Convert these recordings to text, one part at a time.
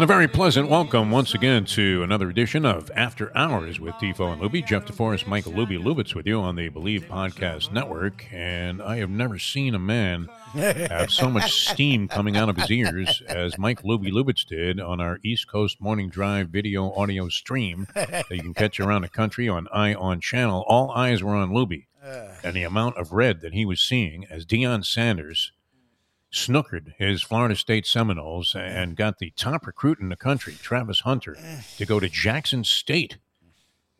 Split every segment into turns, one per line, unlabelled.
And a very pleasant welcome once again to another edition of After Hours with Defo and Luby. Jeff DeForest, Michael Luby Lubitz with you on the Bleav Podcast Network. And I have never seen a man have so much steam coming out of his ears as Mike Luby Lubitz did on our East Coast Morning Drive video audio stream that you can catch around the country on Eye on Channel. All eyes were on Luby uh. and the amount of red that he was seeing as Deion Sanders snookered his Florida State Seminoles and got the top recruit in the country, Travis Hunter, to go to Jackson State.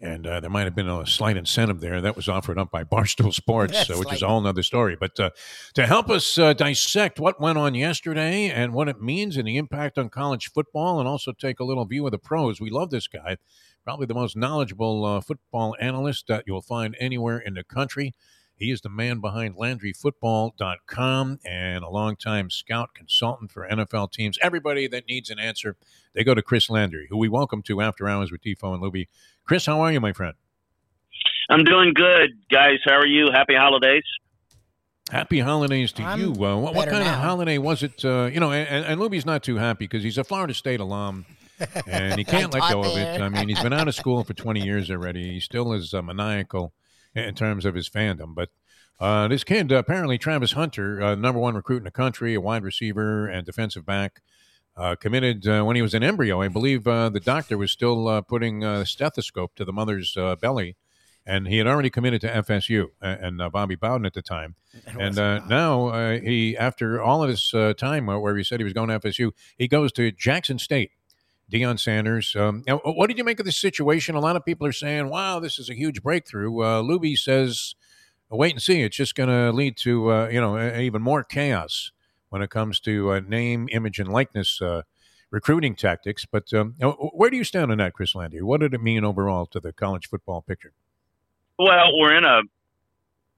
And uh, there might have been a slight incentive there that was offered up by Barstool Sports, uh, which is
slight.
a whole other story. But uh, to help us uh, dissect what went on yesterday and what it means and the impact on college football, and also take a little view of the pros, we love this guy. Probably the most knowledgeable uh, football analyst that you'll find anywhere in the country. He is the man behind LandryFootball.com and a longtime scout consultant for NFL teams. Everybody that needs an answer, they go to Chris Landry, who we welcome to After Hours with Tifo and Luby. Chris, how are you, my friend?
I'm doing good, guys. How are you? Happy holidays.
Happy holidays to
I'm
you. Uh, what, what
better
kind of holiday was it? Uh, you know, and, and Luby's not too happy because he's a Florida State alum. And he can't let
taught
go of it. I mean, he's been out of school for 20 years already. He still is uh, maniacal in terms of his fandom. But uh, this kid, apparently Travis Hunter, uh, number one recruit in the country, a wide receiver and defensive back, uh, committed uh, when he was an embryo. I believe uh, the doctor was still uh, putting a stethoscope to the mother's uh, belly, and he had already committed to FSU and, uh, Bobby Bowden at the time. And uh, now uh, he, after all of this uh, time where he said he was going to FSU, he goes to Jackson State. Deion Sanders. Um, now, what did you make of this situation? A lot of people are saying, "Wow, this is a huge breakthrough." Uh, Luby says, "Wait and see. It's just going to lead to uh, you know even more chaos when it comes to uh, name, image, and likeness uh, recruiting tactics." But um, where do you stand on that, Chris Landry? What did it mean overall to the college football picture?
Well, we're in a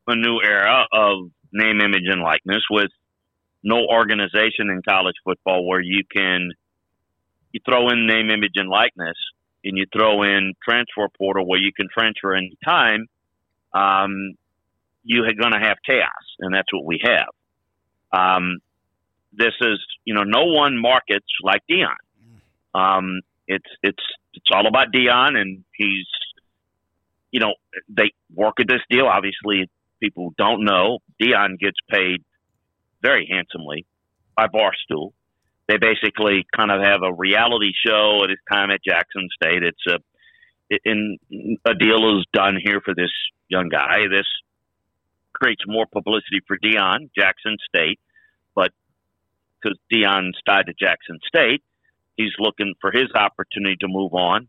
a new era of name, image, and likeness with no organization in college football where you can you throw in name, image, and likeness, and you throw in transfer portal where you can transfer any time. Um, you are going to have chaos, and that's what we have. Um, this is, you know, no one markets like Deion. Um, it's it's it's all about Deion, and he's, you know, they work at this deal. Obviously, people don't know Deion gets paid very handsomely by Barstool. They basically kind of have a reality show at his time at Jackson State. It's a in a deal is done here for this young guy. This creates more publicity for Deion Jackson State, but because Deion's tied to Jackson State, he's looking for his opportunity to move on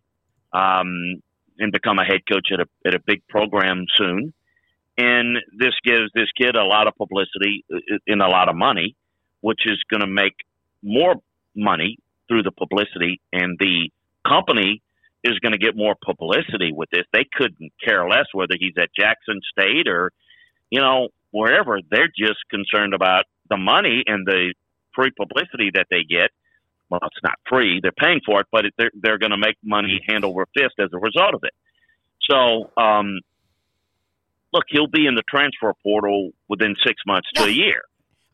um, and become a head coach at a at a big program soon. And this gives this kid a lot of publicity uh, and a lot of money, which is going to make more money through the publicity, and the company is going to get more publicity with this. They couldn't care less whether he's at Jackson State or, you know, wherever. They're just concerned about the money and the free publicity that they get. Well, it's not free; they're paying for it, but they're they're going to make money hand over fist as a result of it. So, um, look, he'll be in the transfer portal within six months to a year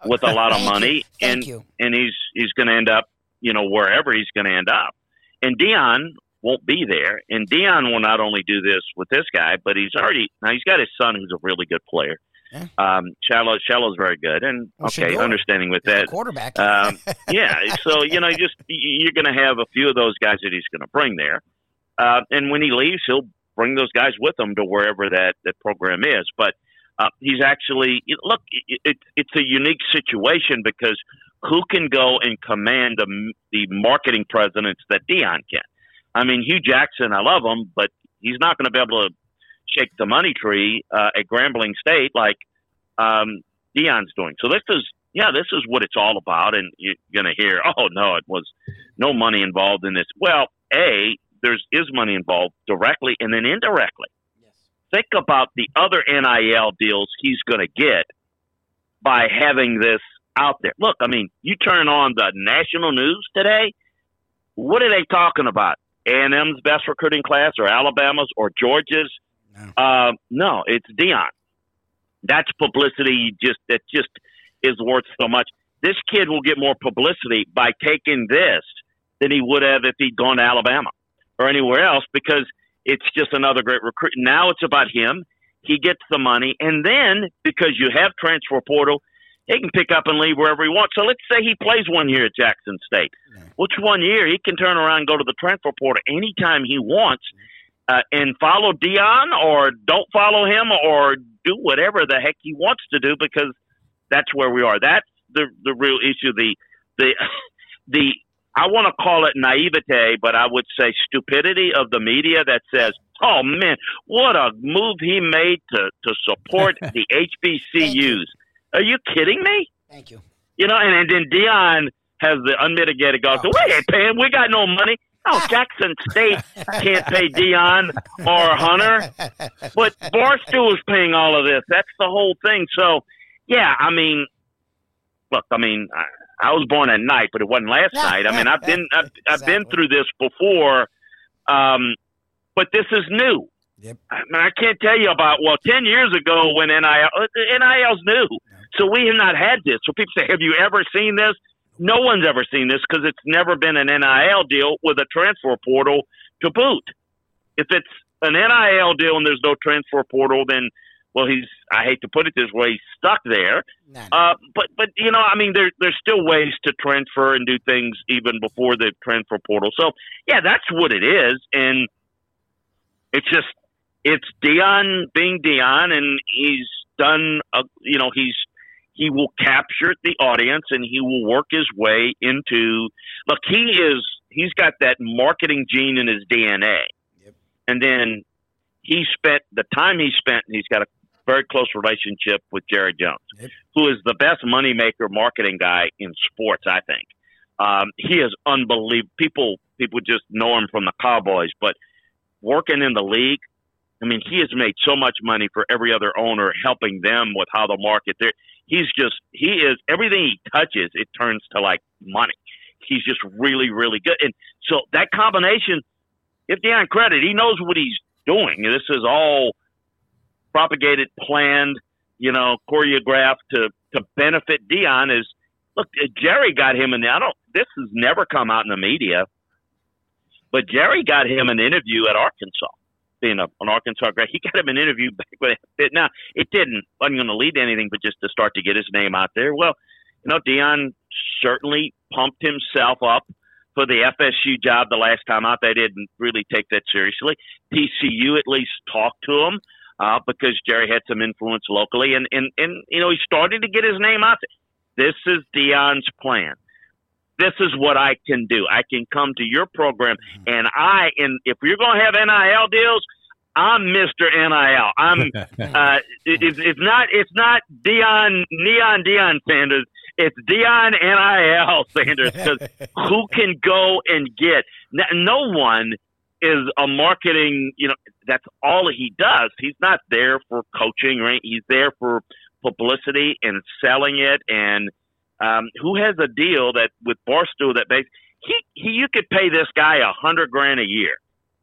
with a lot of money, and
you.
and he's he's going to end up, you know, wherever he's going to end up. And Deion won't be there, and Deion will not only do this with this guy, but he's already now he's got his son who's a really good player.
Yeah.
Um, Shallow Shallow's very good, and
Well,
okay, understanding with that,
quarterback.
um, yeah. So you know, just you're going to have a few of those guys that he's going to bring there, uh, and when he leaves, he'll bring those guys with him to wherever that that program is. But uh, he's actually look, it, it, it's a unique situation because who can go and command the the marketing presence that Deion can? I mean, Hue Jackson, I love him, but he's not going to be able to shake the money tree uh, at Grambling State like um, Deion's doing. So this is yeah, this is what it's all about. And you're going to hear, oh no, it was no money involved in this. Well, a there's is money involved directly and then indirectly. Think about the other NIL deals he's going to get by having this out there. Look, I mean, you turn on the national news today. What are they talking about? A&M's best recruiting class, or Alabama's, or Georgia's? No, uh, no it's Deion. That's publicity. Just that just is worth so much. This kid will get more publicity by taking this than he would have if he'd gone to Alabama or anywhere else because it's just another great recruit. Now it's about him. He gets the money, and then because you have transfer portal, he can pick up and leave wherever he wants. So let's say he plays one year at Jackson State. Which one year he can turn around and go to the transfer portal anytime he wants, uh, and follow Deion or don't follow him or do whatever the heck he wants to do because that's where we are. That's the the real issue. The the the I want to call it naivete, but I would say stupidity of the media that says, "Oh man, what a move he made to to support the HBCUs." Are you kidding me?
Thank you.
You know, and, and then Deion has the unmitigated goes, oh, "We ain't paying. We got no money." No, Jackson State can't pay Deion or Hunter, but Barstool is paying all of this. That's the whole thing. So, yeah, I mean, look, I mean, I, was born at night, but it wasn't last night. I mean, I've been I've, I've been through this before, um, but this is new. Yep. I mean, I can't tell you about well, ten years ago when NIL uh, NIL's new, so we have not had this. So people say, "Have you ever seen this?" No one's ever seen this because it's never been an NIL deal with a transfer portal to boot. If it's an NIL deal and there's no transfer portal, then well, he's I hate to put it this way, he's stuck there. No, no. Uh, but but you know, I mean, there there's still ways to transfer and do things even before the transfer portal. So yeah, that's what it is, and it's just it's Deion being Deion, and he's done. A, you know, he's he will capture the audience, and he will work his way into. Look, he is he's got that marketing gene in his DNA, yep. and then he spent the time he spent. and He's got a very close relationship with Jerry Jones, who is the best moneymaker marketing guy in sports, I think. Um, he is unbelievable. People people just know him from the Cowboys, but working in the league, I mean, he has made so much money for every other owner, helping them with how the market. There, he's just he is everything he touches, it turns to like money. He's just really, really good, and so that combination. If Deion credit, he knows what he's doing. This is all propagated, planned, you know, choreographed to to benefit Deion Is look, Jerry got him in the. I don't. This has never come out in the media, but Jerry got him an interview at Arkansas. Being a, an Arkansas grad, he got him an interview back with it. Now it didn't wasn't going to lead to anything, but just to start to get his name out there. Well, you know, Deion certainly pumped himself up for the FSU job the last time out. They didn't really take that seriously. TCU at least talked to him uh, because Jerry had some influence locally, and and and you know he's starting to get his name out there. This is Deion's plan. This is what I can do. I can come to your program, and I and if you're going to have NIL deals, I'm Mr. NIL. I'm uh, it, it's not it's not Deion Neon Deion Sanders. It's Deion NIL Sanders because who can go and get no one is a marketing, you know, that's all he does. He's not there for coaching, right? He's there for publicity and selling it. And um, who has a deal that with Barstool that they he, he you could pay this guy a hundred grand a year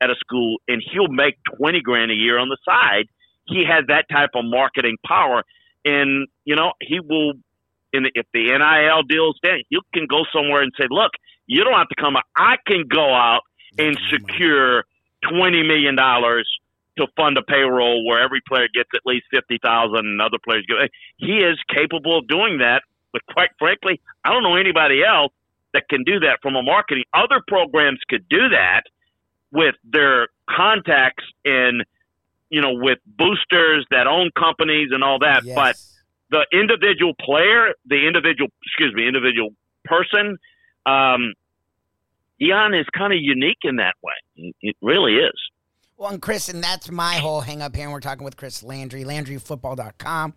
at a school and he'll make twenty grand a year on the side. He has that type of marketing power, and you know he will. And if the NIL deal's done, you can go somewhere and say, "Look, you don't have to come. Out. I can go out and secure twenty million dollars to fund a payroll where every player gets at least fifty thousand and other players get. He is capable of doing that, but quite frankly, I don't know anybody else that can do that from a marketing. Other programs could do that with their contacts and you know with boosters that own companies and all that, yes. but the individual player, the individual excuse me, individual person. Um, Deion is kind of unique in that way. It really is.
Well, and Chris, and that's my whole hang up here. And we're talking with Chris Landry, LandryFootball.com,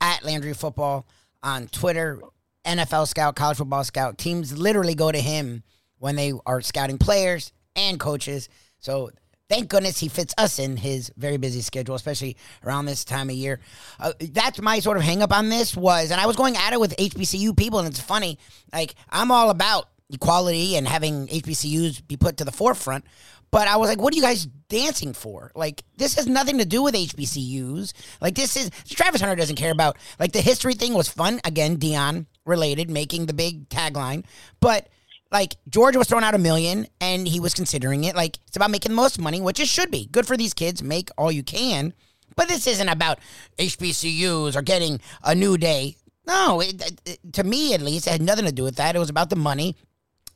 at Landry Football on Twitter, NFL Scout, College Football Scout. Teams literally go to him when they are scouting players and coaches. So thank goodness he fits us in his very busy schedule, especially around this time of year. Uh, that's my sort of hang up on this was, and I was going at it with HBCU people, and it's funny. Like I'm all about equality and having HBCUs be put to the forefront. But I was like, what are you guys dancing for? Like, this has nothing to do with HBCUs. Like, this is Travis Hunter doesn't care about. Like, the history thing was fun. Again, Deion related, making the big tagline. But like George was throwing out a million and he was considering it. Like it's about making the most money, which it should be. Good for these kids. Make all you can. But this isn't about HBCUs or getting a new day. No, it, it, to me at least, it had nothing to do with that. It was about the money.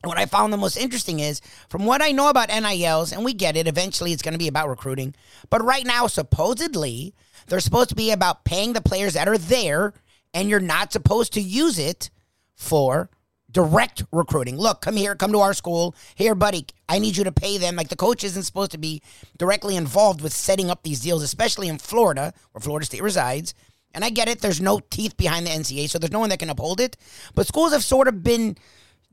What I found the most interesting is from what I know about NILs, and we get it, eventually it's going to be about recruiting. But right now, supposedly, they're supposed to be about paying the players that are there, and you're not supposed to use it for direct recruiting. Look, come here, come to our school. Here, buddy, I need you to pay them. Like the coach isn't supposed to be directly involved with setting up these deals, especially in Florida, where Florida State resides. And I get it, there's no teeth behind the NCAA, so there's no one that can uphold it. But schools have sort of been,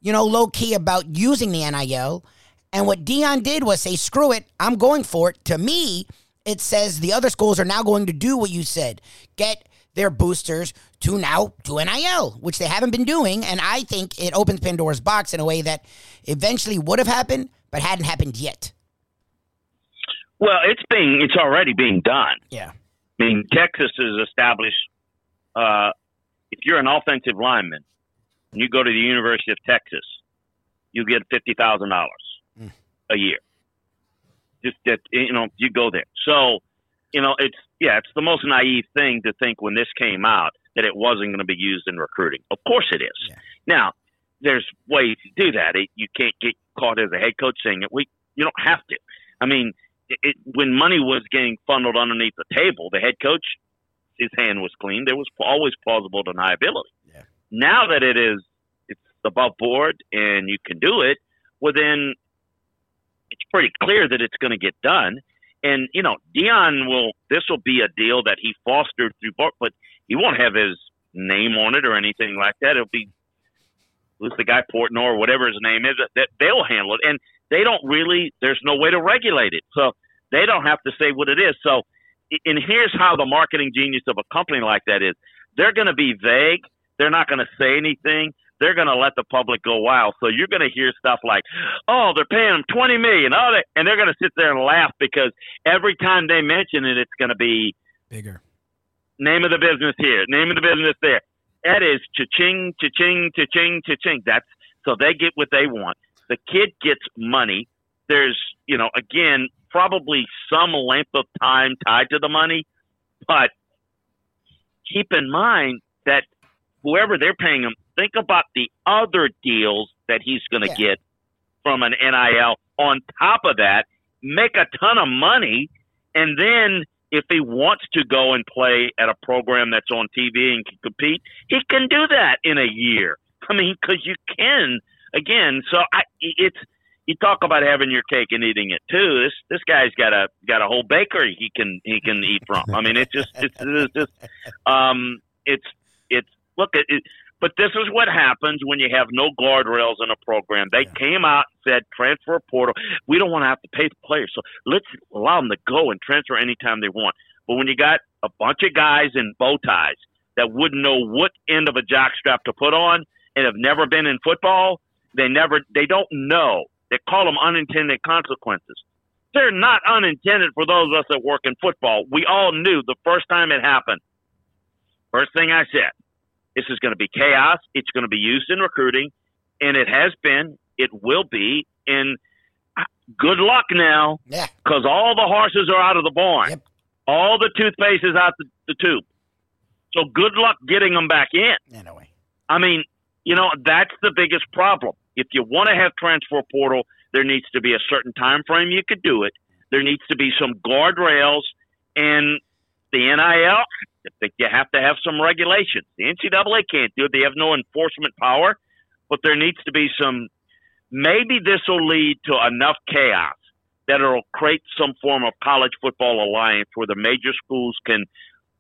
you know, low key about using the NIL. And what Deion did was say, screw it, I'm going for it. To me, it says the other schools are now going to do what you said get their boosters to now to NIL, which they haven't been doing. And I think it opens Pandora's box in a way that eventually would have happened, but hadn't happened yet.
Well, it's being it's already being done.
Yeah.
I mean, Texas has established uh, if you're an offensive lineman and you go to the University of Texas, you get fifty thousand dollars mm. a year. Just that you know, you go there. So, you know, it's yeah, it's the most naive thing to think when this came out that it wasn't going to be used in recruiting. Of course it is. Yeah. Now, there's ways to do that. It, you can't get caught as a head coach saying it. We you don't have to. I mean, it, it, when money was getting funneled underneath the table, the head coach his hand was clean. There was always plausible deniability.
Yeah.
Now that it is it's above board and you can do it, well then it's pretty clear that it's going to get done. And you know, Deion will. This will be a deal that he fostered through, but he won't have his name on it or anything like that. It'll be who's the guy Portnoy or whatever his name is. That they'll handle it, and they don't really. There's no way to regulate it, so they don't have to say what it is. So, and here's how the marketing genius of a company like that is: they're going to be vague. They're not going to say anything they're going to let the public go wild. So you're going to hear stuff like, "Oh, they're paying them twenty million, oh, they, and they're going to sit there and laugh because every time they mention it, it's going to be
bigger.
Name of the business here, name of the business there. That is cha-ching, cha-ching, cha-ching, cha-ching. That's so they get what they want. The kid gets money. There's, you know, again, probably some length of time tied to the money, but keep in mind that whoever they're paying him, think about the other deals that he's going to yeah. get from an NIL. On top of that, make a ton of money, and then if he wants to go and play at a program that's on TV and can compete, he can do that in a year. I mean, because you can again. So I, it's you talk about having your cake and eating it too. This this guy's got a got a whole bakery he can he can eat from. I mean, it's just it's, it's just um it's it's look at it. But this is what happens when you have no guardrails in a program. They yeah. came out and said transfer portal. We don't want to have to pay the players, so let's allow them to go and transfer anytime they want. But when you got a bunch of guys in bow ties that wouldn't know what end of a jockstrap to put on and have never been in football, they never they don't know. They call them unintended consequences. They're not unintended for those of us that work in football. We all knew the first time it happened. First thing I said, this is going to be chaos. It's going to be used in recruiting, and it has been. It will be. And uh, good luck now,
yeah,
because all the horses are out of the barn. Yep. All the toothpaste is out the, the tube. So good luck getting them back in.
Anyway,
I mean, you know, that's the biggest problem. If you want to have transfer portal, there needs to be a certain time frame you could do it. There needs to be some guardrails, and the NIL you have to have some regulations. The NCAA can't do it; they have no enforcement power. But there needs to be some. Maybe this will lead to enough chaos that it'll create some form of college football alliance where the major schools can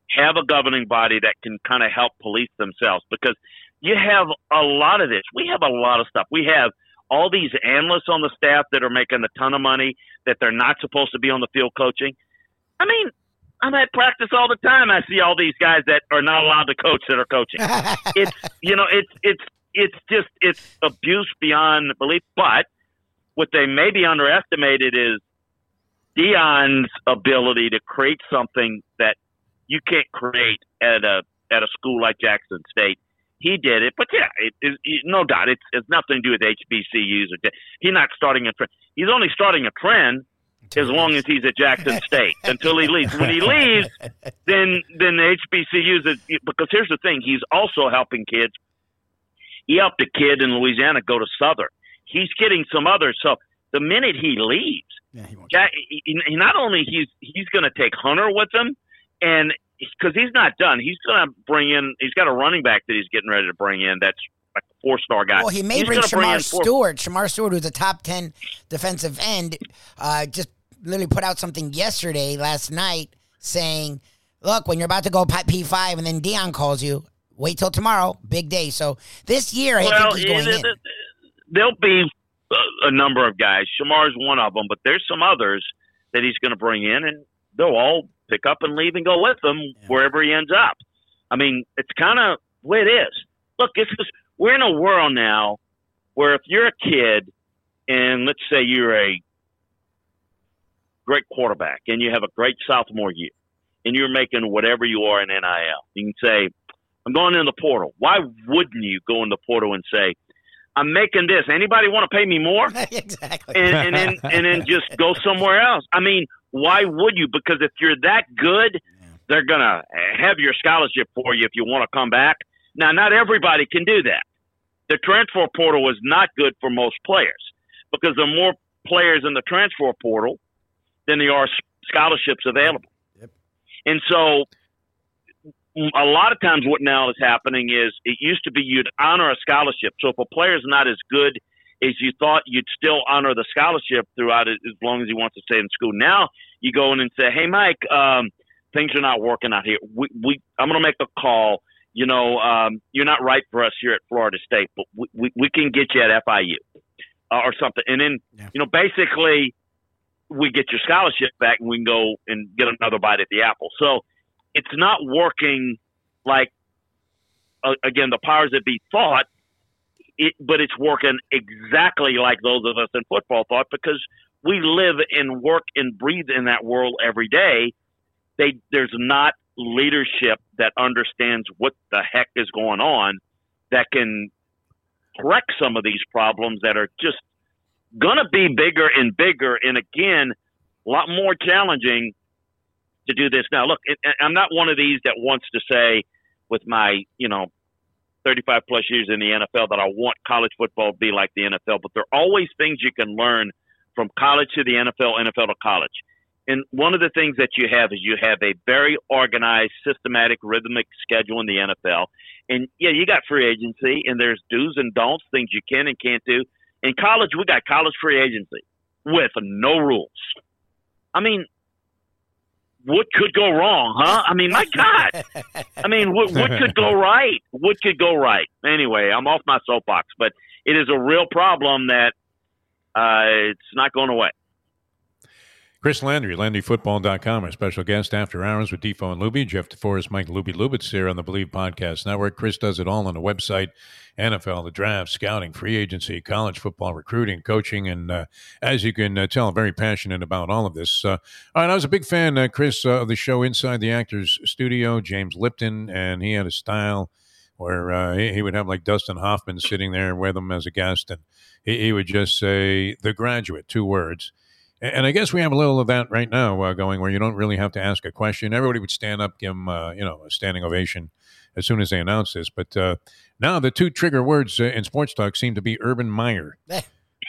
have a governing body that can kind of help police themselves because you have a lot of this. We have a lot of stuff. We have all these analysts on the staff that are making a ton of money that they're not supposed to be on the field coaching. I mean, I'm at practice all the time. I see all these guys that are not allowed to coach that are coaching. it's you know, it's it's it's just it's abuse beyond belief. But what they maybe underestimated is Deion's ability to create something that you can't create at a at a school like Jackson State. He did it, but yeah, it, it, it, no doubt, it's, it's nothing to do with HBCUs. Or, he's not starting a trend. He's only starting a trend as long as he's at Jackson State until he leaves. When he leaves, then then the HBCUs because here's the thing: he's also helping kids. He helped a kid in Louisiana go to Southern. He's getting some others. So the minute he leaves, yeah, he, Jack, he, he not only he's he's going to take Hunter with him, and because he's not done, he's going to bring in. He's got a running back that he's getting ready to bring in. That's like a four star guy.
Well, he may
he's
bring Shemar Stewart. Shemar Stewart, who's a top ten defensive end, uh, just literally put out something yesterday, last night, saying, "Look, when you're about to go P five, and then Deion calls you, wait till tomorrow, big day." So this year, I
well,
think he's going in.
There'll be a, a number of guys. Shemar's one of them, but there's some others that he's going to bring in, and they'll all pick up and leave and go with him yeah. wherever he ends up. I mean, it's kind of the way it is. Look, it's just, we're in a world now where if you're a kid and let's say you're a great quarterback and you have a great sophomore year and you're making whatever you are in NIL, you can say, I'm going in the portal. Why wouldn't you go in the portal and say, I'm making this. Anybody want to pay me more?
exactly.
And, and then and then just go somewhere else. I mean, why would you? Because if you're that good, they're gonna have your scholarship for you if you want to come back. Now, not everybody can do that. The transfer portal is not good for most players because there are more players in the transfer portal than there are scholarships available. Yep. And so a lot of times what now is happening is it used to be you'd honor a scholarship. So if a player's not as good as you thought, you'd still honor the scholarship throughout it as long as he wants to stay in school. Now you go in and say, "Hey, Mike, um, things are not working out here. We, we I'm going to make a call. You know, um, you're not right for us here at Florida State, but we, we, we can get you at FIU uh, or something." And then yeah. you know, basically, we get your scholarship back, and we can go and get another bite at the apple. So it's not working like uh, again the powers that be thought it, but it's working exactly like those of us in football thought because we live and work and breathe in that world every day they there's not leadership that understands what the heck is going on that can correct some of these problems that are just going to be bigger and bigger and again a lot more challenging to do this. Now, look, it, I'm not one of these that wants to say with my, you know, 35 plus years in the NFL that I want college football to be like the NFL, but there are always things you can learn from college to the NFL, NFL to college. And one of the things that you have is you have a very organized, systematic, rhythmic schedule in the NFL. And yeah, you got free agency and there's do's and don'ts, things you can and can't do. In college, we got college free agency with no rules. I mean, what could go wrong, huh? I mean, my God. I mean, what, what could go right? What could go right? Anyway, I'm off my soapbox, but it is a real problem that uh, it's not going away.
Chris Landry, LandryFootball.com, our special guest after hours with Defo and Luby. Jeff DeForest, Mike Luby Lubitz here on the Bleav Podcast Network. Chris does it all on the website, NFL, the draft, scouting, free agency, college football, recruiting, coaching, and uh, as you can uh, tell, I'm very passionate about all of this. Uh, all right, I was a big fan, uh, Chris, uh, of the show Inside the Actors Studio, James Lipton, and he had a style where uh, he, he, would have like Dustin Hoffman sitting there with him as a guest, and he, he would just say, The Graduate, two words and I guess we have a little of that right now uh, going where you don't really have to ask a question. Everybody would stand up, give them, uh, you know, a standing ovation as soon as they announce this. But uh, now the two trigger words uh, in sports talk seem to be Urban Meyer.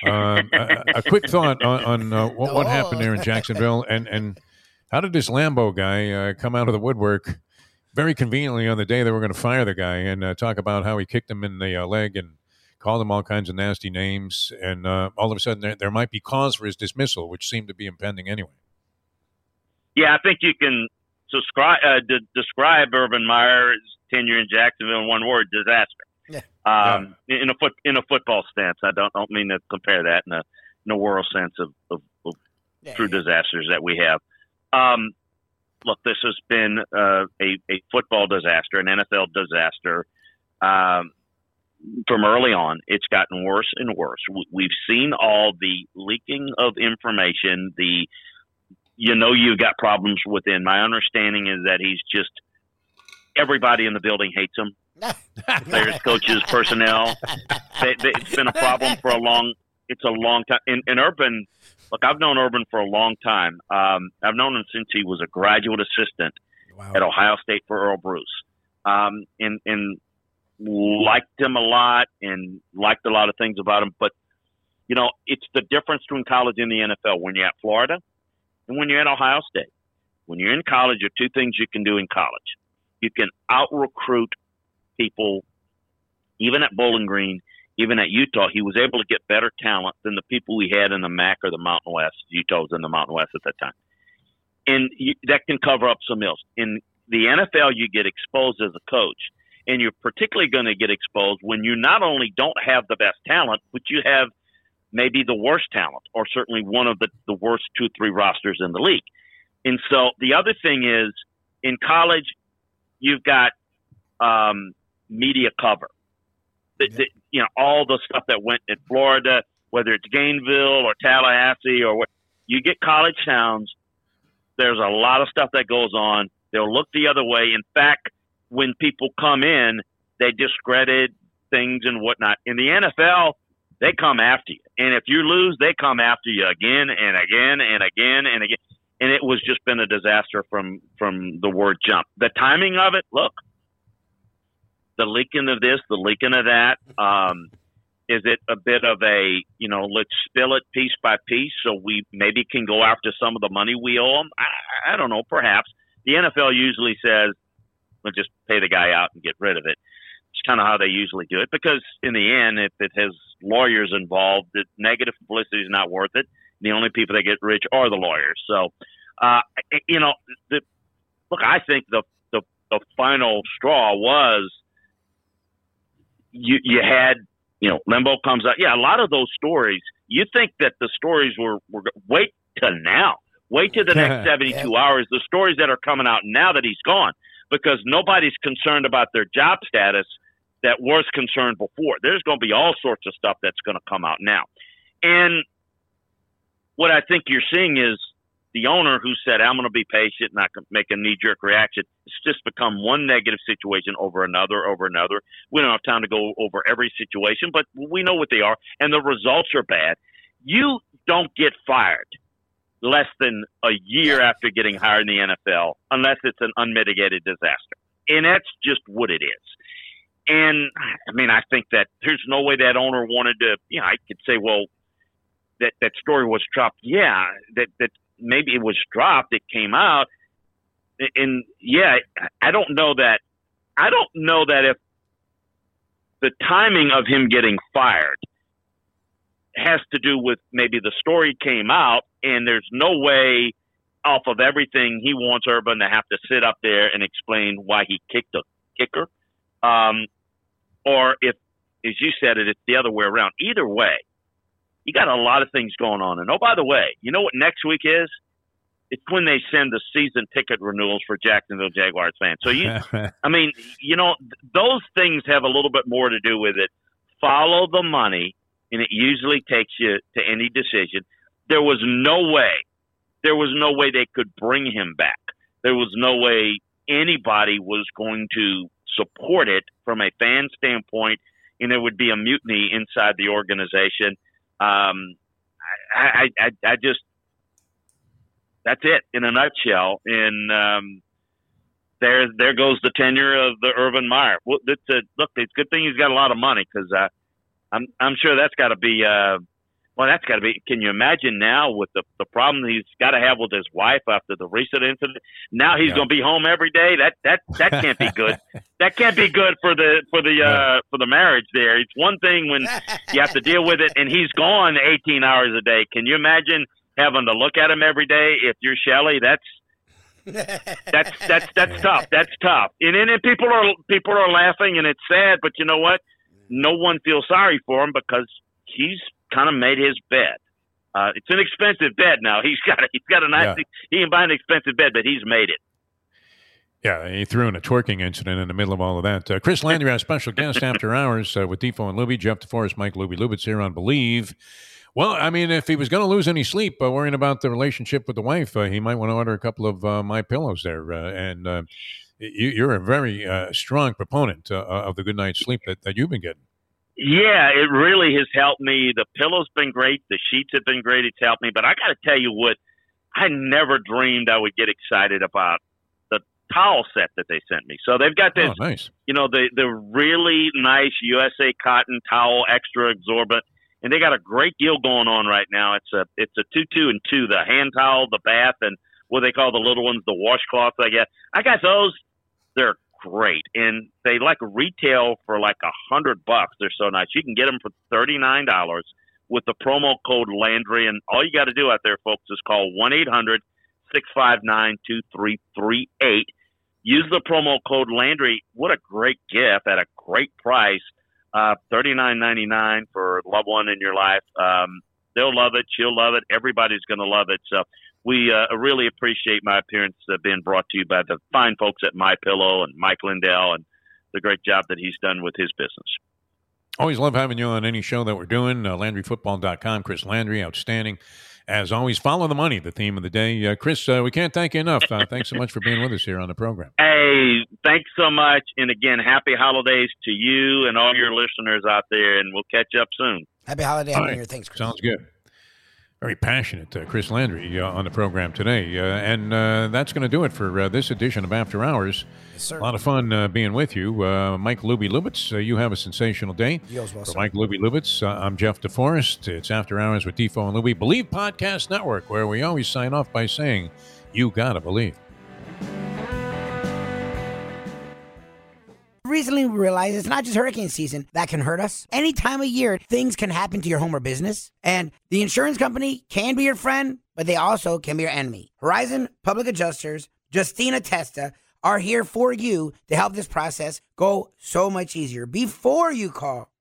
Um, a, a, quick thought on, on uh, what, what, happened there in Jacksonville, and and how did this Lambo guy uh, come out of the woodwork very conveniently on the day they were going to fire the guy and talk about how he kicked him in the leg and called him all kinds of nasty names, and uh, all of a sudden there, there might be cause for his dismissal, which seemed to be impending anyway.
Yeah, I think you can subscribe, uh, d- describe Urban Meyer's tenure in Jacksonville in one word: disaster. Yeah. Um, in a foot in a football sense, I don't don't mean to compare that in a in a world sense of, of, of
Yeah,
true
yeah.
disasters that we have. Um, look, this has been uh, a, a football disaster, an NFL disaster. Um, from early on, it's gotten worse and worse. We- We've seen all the leaking of information. The you know you've got problems within. My understanding is that he's just everybody in the building hates him. Players, coaches, personnel. They, they, it's been a problem for a long. It's a long time. In, in Urban, look, I've known Urban for a long time. Um, I've known him since he was a graduate assistant
Wow.
at Ohio State for Earle Bruce, um, and and liked him a lot and liked a lot of things about him. But you know, it's the difference between college and the NFL. When you're at Florida and when you're at Ohio State, when you're in college, there are two things you can do in college. You can out recruit people, even at Bowling Green, even at Utah. He was able to get better talent than the people we had in the MAC or the Mountain West. Utah was in the Mountain West at that time and you, that can cover up some mills. In the NFL, you get exposed as a coach, and you're particularly going to get exposed when you not only don't have the best talent, but you have maybe the worst talent, or certainly one of the, the worst two, three rosters in the league. And so the other thing is, in college, you've got um, media cover. The, the, you know, all the stuff that went in Florida, whether it's Gainesville or Tallahassee or what, you get college towns there's a lot of stuff that goes on. They'll look the other way. In fact, when people come in, they discredit things and whatnot. In the NFL, they come after you. And if you lose, they come after you again and again and again and again. And it was just been a disaster from from the word jump. The timing of it, look, the leaking of this, the leaking of that. Um, is it a bit of a you know let's spill it piece by piece so we maybe can go after some of the money we owe them i, I don't know perhaps the nfl usually says let's just pay the guy out and get rid of it it's kind of how they usually do it because in the end if it has lawyers involved the negative publicity is not worth it the only people that get rich are the lawyers so uh you know the look i think the the, the final straw was you you had you know, Lambo comes out. Yeah, a lot of those stories. You think that the stories were, were wait to now, wait to the next seventy-two hours. The stories that are coming out now that he's gone, because nobody's concerned about their job status that was concerned before. There's going to be all sorts of stuff that's going to come out now, and what I think you're seeing is the owner who said, "I'm going to be patient, not make a knee-jerk reaction." It's just become one negative situation over another, over another. We don't have time to go over every situation, but we know what they are, and the results are bad. You don't get fired less than a year after getting hired in the NFL unless it's an unmitigated disaster, and that's just what it is. And I mean, I think that there's no way that owner wanted to. You know, I could say, well, that that story was dropped. Yeah, that that maybe it was dropped. It came out, and yeah, I don't know that. I don't know that if the timing of him getting fired has to do with maybe the story came out, and there's no way off of everything he wants Urban to have to sit up there and explain why he kicked a kicker, um, or if, as you said it, it's the other way around. Either way, you got a lot of things going on. And oh, by the way, you know what next week is? It's when they send the season ticket renewals for Jacksonville Jaguars fans. So you, I mean, you know, th- those things have a little bit more to do with it. Follow the money, and it usually takes you to any decision. There was no way, there was no way they could bring him back. There was no way anybody was going to support it from a fan standpoint, and there would be a mutiny inside the organization. Um, I, I, I, just that's it in a nutshell. And um, there, there goes the tenure of the Urban Meyer. Well, it's a, look, it's a good thing he's got a lot of money because uh, I'm, I'm sure that's got to be. Uh, well, that's got to be. Can you imagine now with the the problem he's got to have with his wife after the recent incident? Now he's
Yeah.
going to be home every day. That that that can't be good. that can't be good for the for the uh, for the marriage. There, it's one thing when you have to deal with it, and he's gone 18 hours a day. Can you imagine having to look at him every day? If you're Shelley, that's that's that's that's tough. That's tough. And then and people are people are laughing, and it's sad. But you know what? No one feels sorry for him because he's kind of made his bed. Uh, it's an expensive bed now. He's got a, he's got a nice.
Yeah.
He can buy an expensive bed, but he's made it.
Yeah, he threw in a twerking incident in the middle of all of that. Uh, Chris Landry, our special guest after hours uh, with Defo and Luby, Jeff DeForest, Mike Luby Lubitz here on Bleav. Well, I mean, if he was going to lose any sleep uh, worrying about the relationship with the wife, uh, he might want to order a couple of uh, my pillows there. Uh, and uh, you, you're a very uh, strong proponent uh, of the good night's sleep that, that you've been getting.
Yeah, it really has helped me. The pillow's been great. The sheets have been great. It's helped me. But I got to tell you what, I never dreamed I would get excited about the towel set that they sent me. So they've got this,
Oh, nice.
you know, the the really nice USA cotton towel, extra absorbent, and they got a great deal going on right now. It's a it's a two two and two, the hand towel, the bath, and what they call the little ones, the washcloths. I guess I got those. They're great, and they like retail for like a hundred bucks. They're so nice. You can get them for thirty nine dollars with the promo code Landry, and all you got to do out there, folks, is call one eight hundred six five nine two three three eight. Use the promo code Landry. What a great gift at a great price. Uh, thirty nine ninety nine for loved one in your life. Um, they'll love it. She'll love it. Everybody's going to love it. So we uh, really appreciate my appearance uh, being brought to you by the fine folks at My Pillow and Mike Lindell and the great job that he's done with his business.
Always love having you on any show that we're doing. Uh, LandryFootball.com. Chris Landry, outstanding. As always, follow the money, the theme of the day. Uh, Chris, uh, we can't thank you enough. Uh, thanks so much for being with us here on the program.
Hey, thanks so much. And again, happy holidays to you and all your listeners out there. And we'll catch up soon.
Happy holiday, Happy
right.
Year. Thanks, Chris.
Sounds good. Very passionate, uh, Chris Landry, uh, on the program today. Uh, and uh, that's going to do it for uh, this edition of After Hours.
Yes.
A lot of fun uh, being with you. Uh, Mike Luby Lubitz, uh, you have a sensational day.
You as well,
For
sir.
Mike Luby Lubitz, uh, I'm Jeff DeForest. It's After Hours with Defo and Luby. Bleav Podcast Network, where we always sign off by saying, You gotta believe.
Recently, we realized it's not just hurricane season that can hurt us. Any time of year, things can happen to your home or business. And the insurance company can be your friend, but they also can be your enemy. Horizon Public Adjusters, Justina Testa, are here for you to help this process go so much easier. Before you call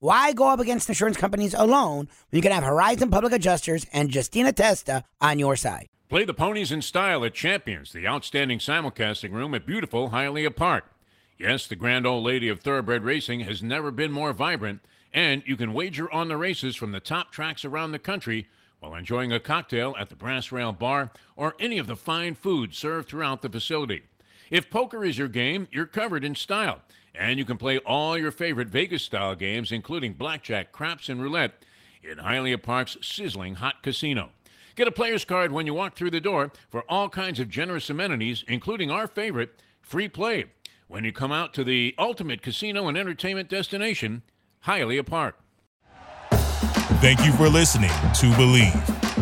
Why go up against insurance companies alone when you can have Horizon Public Adjusters and Justina Testa on your side?
Play the ponies in style at Champions, the outstanding simulcasting room at beautiful Hialeah Park. Yes, the grand old lady of thoroughbred racing has never been more vibrant, and you can wager on the races from the top tracks around the country while enjoying a cocktail at the Brass Rail Bar or any of the fine food served throughout the facility. If poker is your game, you're covered in style, and you can play all your favorite Vegas style games, including blackjack, craps, and roulette, in Hialeah Park's sizzling hot casino. Get a player's card when you walk through the door for all kinds of generous amenities, including our favorite, free play, when you come out to the ultimate casino and entertainment destination, Hialeah Park.
Thank you for listening to Bleav.